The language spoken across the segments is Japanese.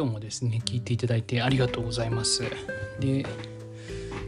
今日もですね聞いていただいてありがとうございます。で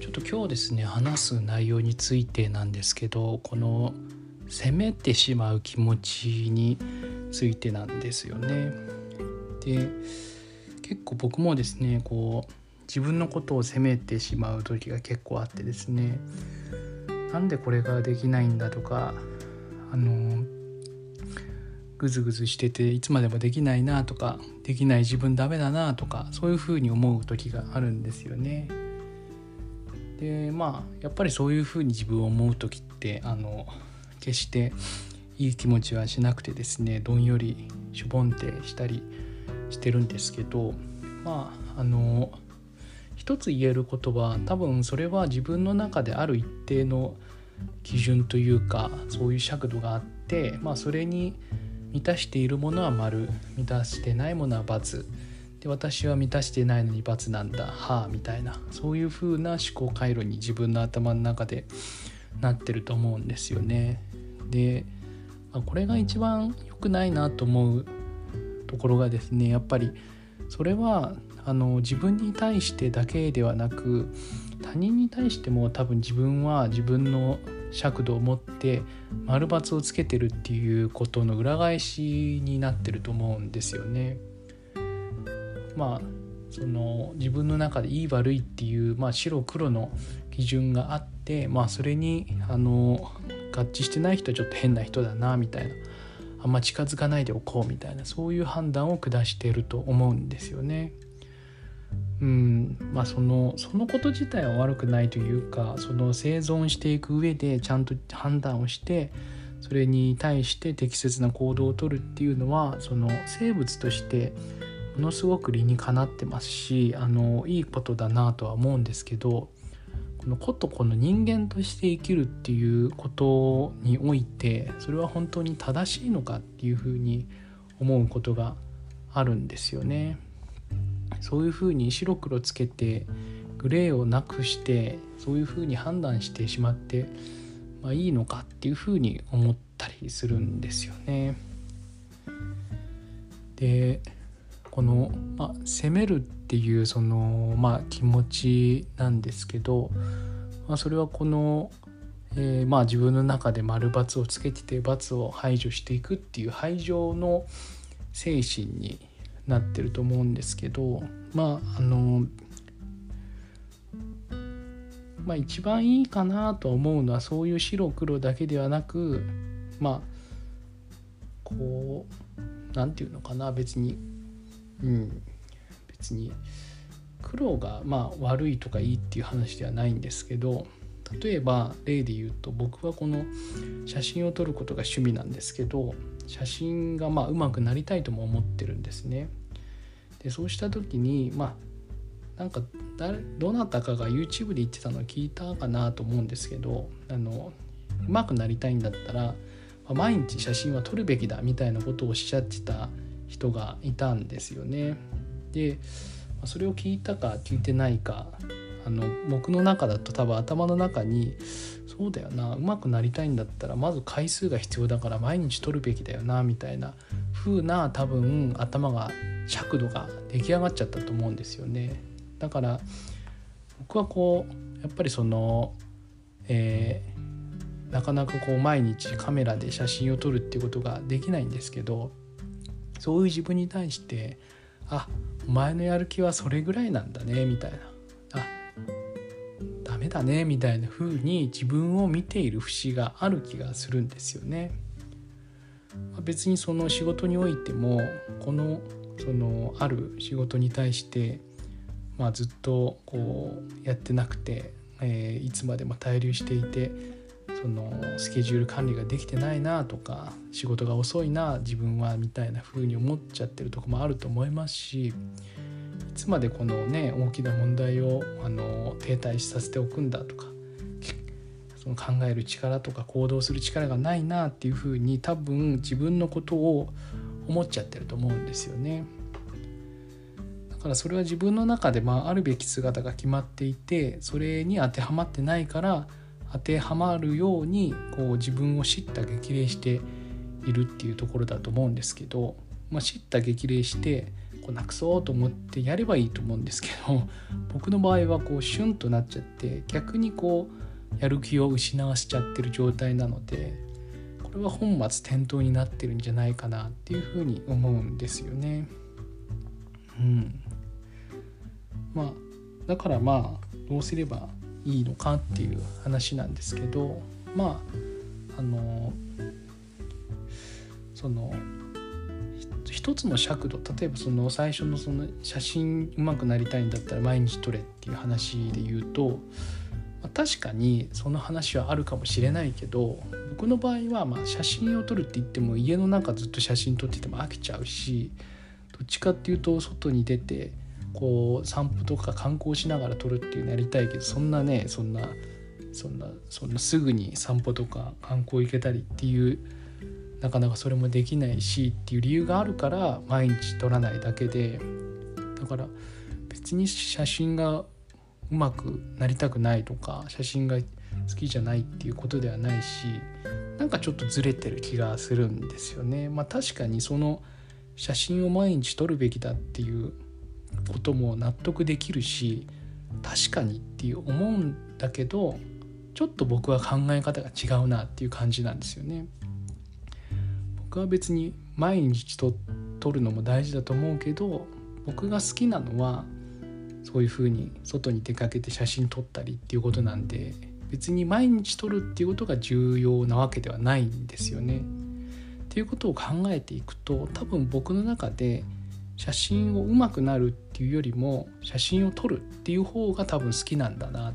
ちょっと今日ですね話す内容についてなんですけどこの責めてしまう気持ちについてなんですよね。で結構僕もですねこう自分のことを責めてしまう時が結構あってですねなんでこれができないんだとかあのグズグズしてていつまでもできないなとかできない自分ダメだなとかそういうふうに思う時があるんですよね。でまあやっぱりそういうふうに自分を思う時ってあの決していい気持ちはしなくてですねどんよりしょぼんってしたりしてるんですけどまああの一つ言えることは多分それは自分の中である一定の基準というかそういう尺度があって、まあ、それに満たしているものは丸。満たしてないものは×で私は満たしてないのに×なんだ。はあみたいな。そういう風な思考回路に自分の頭の中でなってると思うんですよね。で、これが一番良くないなと思うところがですねやっぱりそれはあの自分に対してだけではなく他人に対しても多分自分は自分の尺度を持って丸×をつけてるっていうことの裏返しになってると思うんですよね。まあその自分の中でいい悪いっていう、まあ、白黒の基準があって、まあ、それにあの合致してない人はちょっと変な人だなみたいなあんま近づかないでおこうみたいなそういう判断を下していると思うんですよね。うんまあそのそのこと自体は悪くないというかその生存していく上でちゃんと判断をしてそれに対して適切な行動をとるっていうのはその生物としてものすごく理にかなってますしあのいいことだなとは思うんですけどこのことこの人間として生きるっていうことにおいてそれは本当に正しいのかっていうふうに思うことがあるんですよね。そういうふうに白黒つけてグレーをなくしてそういうふうに判断してしまって、まあ、いいのかっていうふうに思ったりするんですよね。でこの、まあ、責めるっていうその、まあ、気持ちなんですけど、まあ、それはこの、えー、まあ自分の中で丸×をつけてて×を排除していくっていう排除の精神になってると思うんですけどまああのまあ一番いいかなと思うのはそういう白黒だけではなくまあこう何て言うのかな別にうん別に黒がまあ悪いとかいいっていう話ではないんですけど例えば例で言うと僕はこの写真を撮ることが趣味なんですけど写真がまあ上手くなりたいとも思ってるんですね。でそうした時にまあなんか誰どなたかが YouTube で言ってたのを聞いたかなと思うんですけどあの上手くなりたいんだったら、まあ、毎日写真は撮るべきだみたいなことをおっしゃってた人がいたんですよね。でそれを聞いたか聞いてないかあの僕の中だと多分頭の中にそうだよな上手くなりたいんだったらまず回数が必要だから毎日取るべきだよなみたいな風な多分頭が尺度が出来上がっちゃったと思うんですよね。だから僕はこうやっぱりその、えー、なかなかこう毎日カメラで写真を撮るっていうことができないんですけどそういう自分に対してあお前のやる気はそれぐらいなんだねみたいなあダメだねみたいな風に自分を見ている節がある気がするんですよね。別にその仕事においてもこのそのある仕事に対して、まあ、ずっとこうやってなくて、えー、いつまでも滞留していてそのスケジュール管理ができてないなとか仕事が遅いな自分はみたいな風に思っちゃってるとこもあると思いますしいつまでこのね大きな問題をあの停滞させておくんだとかその考える力とか行動する力がないなっていう風に多分自分のことを思っちゃってると思うんですよね。だからそれは自分の中でまああるべき姿が決まっていてそれに当てはまってないから当てはまるようにこう自分を叱咤激励しているっていうところだと思うんですけど、まあ、叱咤激励してこうなくそうと思ってやればいいと思うんですけど 僕の場合はこうシュンとなっちゃって逆にこうやる気を失わせちゃってる状態なのでこれは本末転倒になってるんじゃないかなっていうふうに思うんですよね。うん、まあだからまあどうすればいいのかっていう話なんですけどまああのその一つの尺度例えばその最初のその写真うまくなりたいんだったら毎日撮れっていう話で言うと、まあ、確かにその話はあるかもしれないけど僕の場合はま写真を撮るって言っても家の中ずっと写真撮ってても飽きちゃうしどっちかっていうと外に出てこう散歩とか観光しながら撮るっていうのやりたいけどそんなねそんなそんなそんなすぐに散歩とか観光行けたりっていうなかなかそれもできないしっていう理由があるから毎日撮らないだけで。だから別に写真がうまくなりたくないとか写真が好きじゃないっていうことではないしなんかちょっとずれてる気がするんですよね。まあ、確かにその写真を毎日撮るべきだっていうことも納得できるし確かにっていう思うんだけどちょっと僕は考え方が違うなっていう感じなんですよね。僕は別に毎日と撮るのも大事だと思うけど僕が好きなのはそういうふうに外に出かけて写真撮ったりっていうことなんで別に毎日撮るっていうことが重要なわけではないんですよね。っていうことを考えていくと多分僕の中で写真を上手くなるっていうよりも写真を撮るっていう方が多分好きなんだな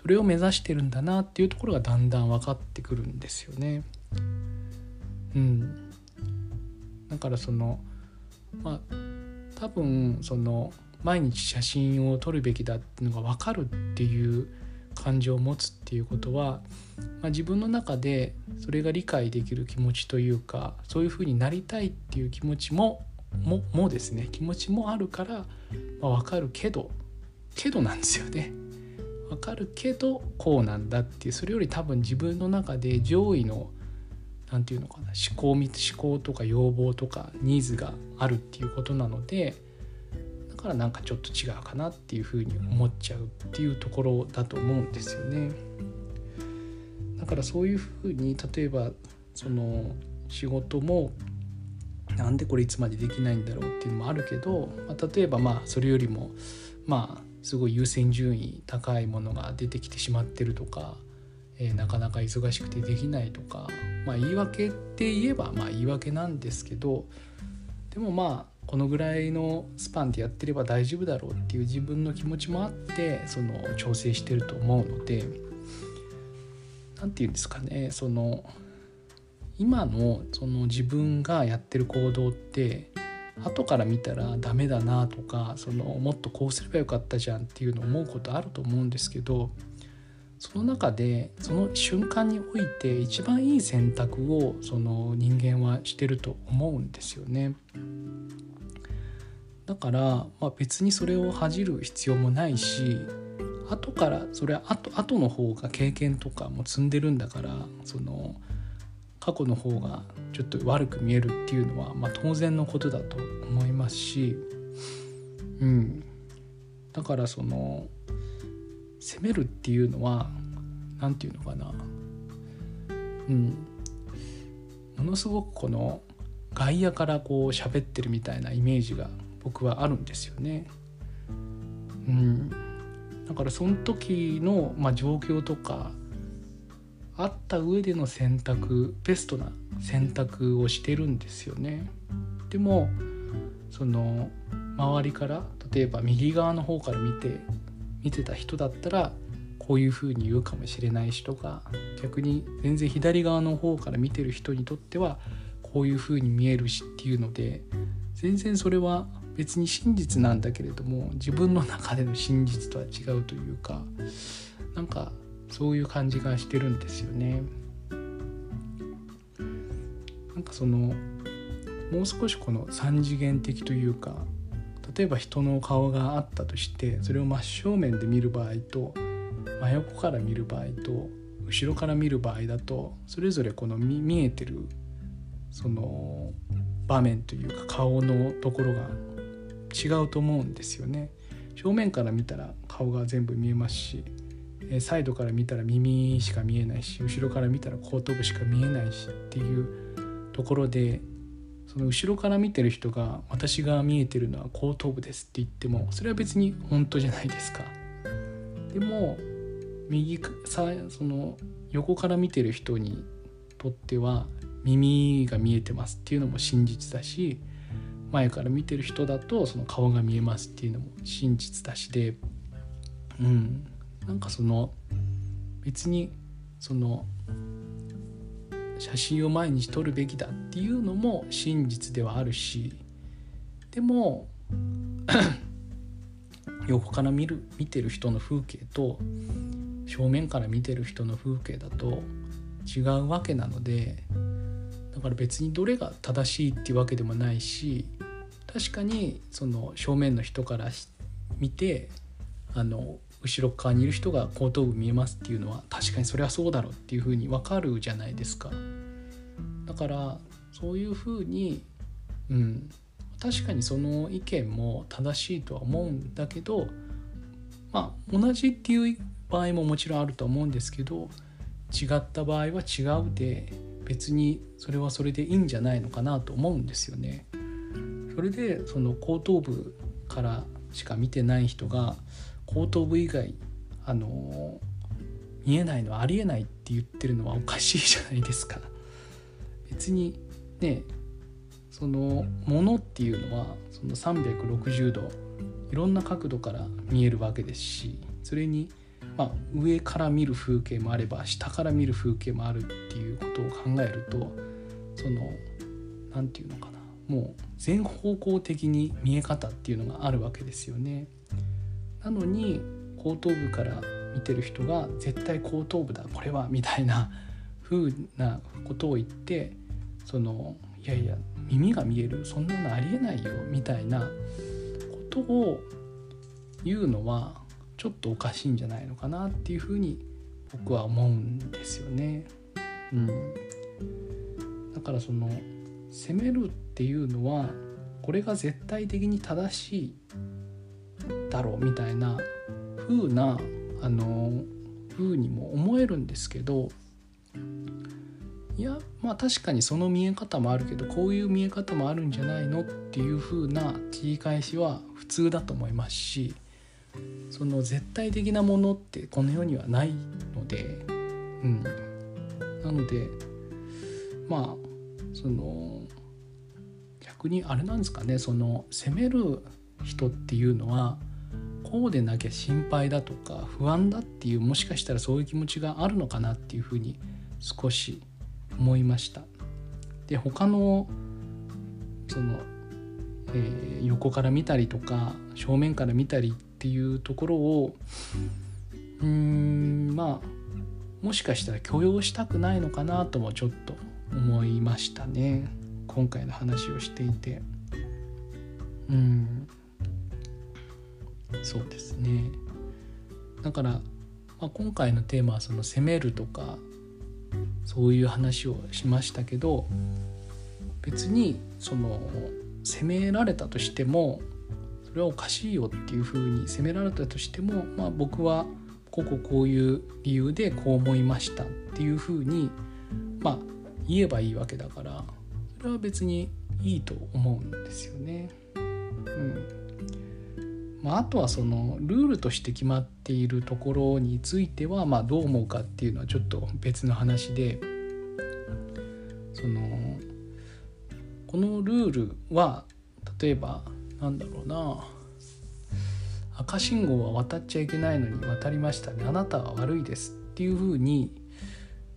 それを目指してるんだなっていうところがだんだん分かってくるんですよね。うん、だからそのまあ多分その毎日写真を撮るべきだっていうのが分かるっていう感情を持つっていうことは、まあ、自分の中でそれが理解できる気持ちというかそういうふうになりたいっていう気持ちもももですね気持ちもあるから、まあ、分かるけどけどなんですよね。分かるけどこうなんだっていうそれより多分自分の中で上位の何て言うのかな思考思考とか要望とかニーズがあるっていうことなのでからなんかちょっと違うかなっていうふうに思っちゃうっていうところだと思うんですよね。だからそういうふうに例えばその仕事もなんでこれいつまでできないんだろうっていうのもあるけど、まあ、例えばまあそれよりもまあすごい優先順位高いものが出てきてしまってるとかえー、なかなか忙しくてできないとか、まあ、言い訳って言えばまあ言い訳なんですけどでもまあこのぐらいのスパンでやってれば大丈夫だろうっていう自分の気持ちもあってその調整してると思うので何て言うんですかねその今のその自分がやってる行動って後から見たらダメだなとかそのもっとこうすればよかったじゃんっていうのを思うことあると思うんですけどその中でその瞬間において一番いい選択をその人間はしてると思うんですよね。だから、まあ、別にそれを恥じる必要もないし後からそれは後後の方が経験とかも積んでるんだからその過去の方がちょっと悪く見えるっていうのは、まあ、当然のことだと思いますし、うん、だからその攻めるっていうのは何て言うのかなうんものすごくこの外野からこう喋ってるみたいなイメージが僕はあるんですよね。うん、だからその時の、まあ、状況とかあった上での選択ベストな選択をしてるんですよね。でもその周りから例えば右側の方から見て見てた人だったらこういうふうに言うかもしれない人が逆に全然左側の方から見てる人にとってはこういうふうに見えるしっていうので全然それは別に真実なんだけれども自分の中での真実とは違うというかなんかそういう感じがしてるんですよね。なんかそのもう少しこの3次元的というか例えば人の顔があったとしてそれを真正面で見る場合と真横から見る場合と後ろから見る場合だとそれぞれこの見えてるその場面というか顔のところが違うと思うんですよね。正面から見たら顔が全部見えますしサイドから見たら耳しか見えないし後ろから見たら後頭部しか見えないしっていうところでその後ろから見てる人が私が見えてるのは後頭部ですって言ってもそれは別に本当じゃないですか。でも右さその横から見てる人にとっては耳が見えてますっていうのも真実だし前から見てる人だとその顔が見えますっていうのも真実だしでうんなんかその別にその写真を毎日撮るべきだっていうのも真実ではあるしでも 横から見る見てる人の風景と正面から見てる人の風景だと違うわけなのでだから別にどれが正しいっていうわけでもないし確かにその正面の人から見てあの後ろ側にいる人が後頭部見えますっていうのは確かにそれはそうだろうっていうふうに分かるじゃないですかだからそういうふうにうん確かにその意見も正しいとは思うんだけどまあ同じっていう場合ももちろんあると思うんですけど違った場合は違うで別にそれはそれでいいんじゃないのかなと思うんですよね。それでその後頭部からしか見てない人が後頭部以外あの見えないのはありえないって言ってるのはおかしいじゃないですか。別にねそのものっていうのはその360度いろんな角度から見えるわけですしそれに、まあ、上から見る風景もあれば下から見る風景もあるっていうことを考えるとその何て言うのかなもう全方向的に見え方っていうのがあるわけですよね。なのに後頭部から見てる人が絶対後頭部だこれはみたいな 風なことを言ってそのいやいや耳が見えるそんなのありえないよみたいなことを言うのはちょっとおかしいんじゃないのかなっていうふうに僕は思うんですよね。うん、だからその責めるっていうのはこれが絶対的に正しいだろうみたいな風なあの風にも思えるんですけどいやまあ確かにその見え方もあるけどこういう見え方もあるんじゃないのっていう風な切り返しは普通だと思いますしその絶対的なものってこの世にはないのでうん。なのでまあその逆にあれなんですかねその責める人っていうのはこうでなきゃ心配だとか不安だっていうもしかしたらそういう気持ちがあるのかなっていうふうに少し思いました。で他のその、えー、横から見たりとか正面から見たりっていうところをうーんまあもしかしたら許容したくないのかなともちょっと思いましたね。今回の話をしていて。うん。そうですねだから、まあ、今回のテーマはその攻めるとかそういう話をしましたけど別にその責められたとしてもそれはおかしいよっていうふうに責められたとしても、まあ、僕はこここういう理由でこう思いましたっていうふうにまあ言えばいいわけだからそれは別にいいと思うんですよね。うんまあ、あとはそのルールとして決まっているところについてはまあどう思うかっていうのはちょっと別の話でそのこのルールは例えばなんだろうな赤信号は渡っちゃいけないのに渡りましたねあなたは悪いですっていうふうに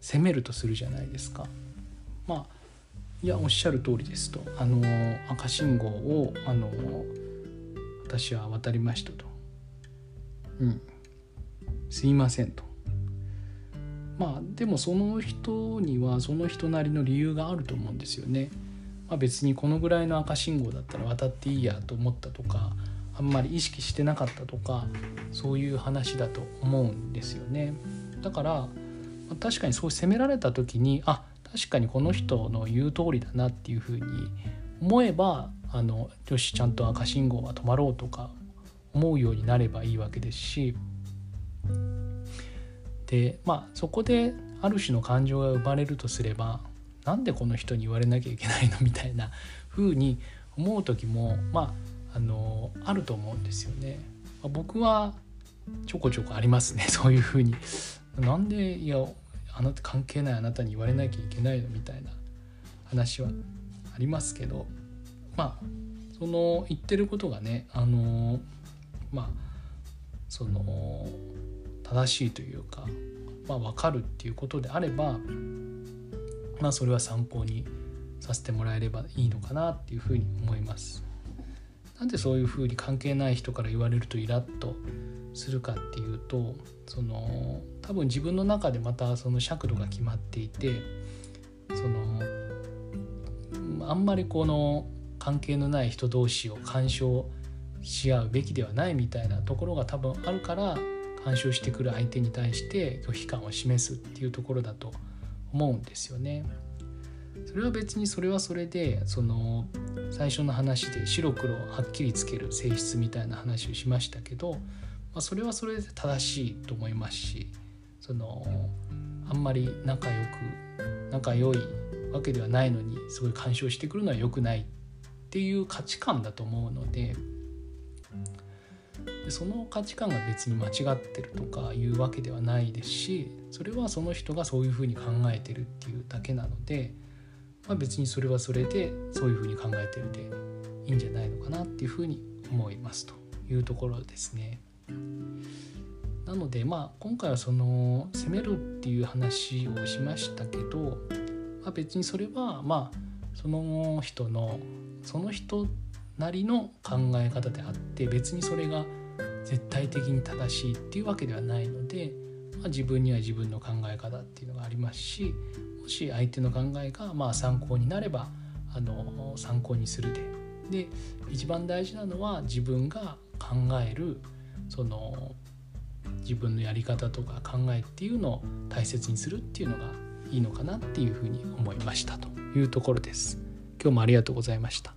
責めるとするじゃないですか。まあいやおっしゃる通りですとあの赤信号をあの私は渡りましたと。うん。すいませんと。まあでもその人にはその人なりの理由があると思うんですよね。まあ、別にこのぐらいの赤信号だったら渡っていいやと思ったとかあんまり意識してなかったとかそういう話だと思うんですよね。だから、まあ、確かにそう責められた時にあ確かにこの人の言う通りだなっていうふうに思えばあのよしちゃんと赤信号は止まろうとか思うようになればいいわけですし。でまあそこである種の感情が生まれるとすればなんでこの人に言われなきゃいけないのみたいな風に思う時もまああのあると思うんですよね。ま僕はちょこちょこありますね。そういう風に。なんでいやあなた関係ないあなたに言われなきゃいけないのみたいな話はありますけどまあその言ってることがねあのまあその正しいというか、まあ、分かるっていうことであればまあそれは参考にさせてもらえればいいのかなっていうふうに思います。なんでそういうふうに関係ない人から言われるとイラッとするかっていうとその多分自分の中でまたその尺度が決まっていてそのあんまりこの関係のない人同士を干渉し合うべきではないみたいなところが多分あるから干渉してくる相手に対して拒否感を示すっていうところだと思うんですよね。それは別にそれはそれでその最初の話で白黒はっきりつける性質みたいな話をしましたけど、まあ、それはそれで正しいと思いますしそのあんまり仲良く仲良いわけではないのにすごい干渉してくるのは良くないっていう価値観だと思うのででその価値観が別に間違ってるとかいうわけではないですしそれはその人がそういうふうに考えてるっていうだけなので、まあ、別にそれはそれでそういうふうに考えてるでいいんじゃないのかなっていうふうに思いますというところですね。なのでまあ今回はその責めるっていう話をしましたけど、あ、別にそれはまあその人のその人なりの考え方であって別にそれが絶対的に正しいっていうわけではないので、まあ、自分には自分の考え方っていうのがありますしもし相手の考えがまあ参考になればあの参考にするで。で一番大事なのは自分が考えるその自分のやり方とか考えっていうのを大切にするっていうのがいいのかなっていうふうに思いましたというところです。今日もありがとうございました。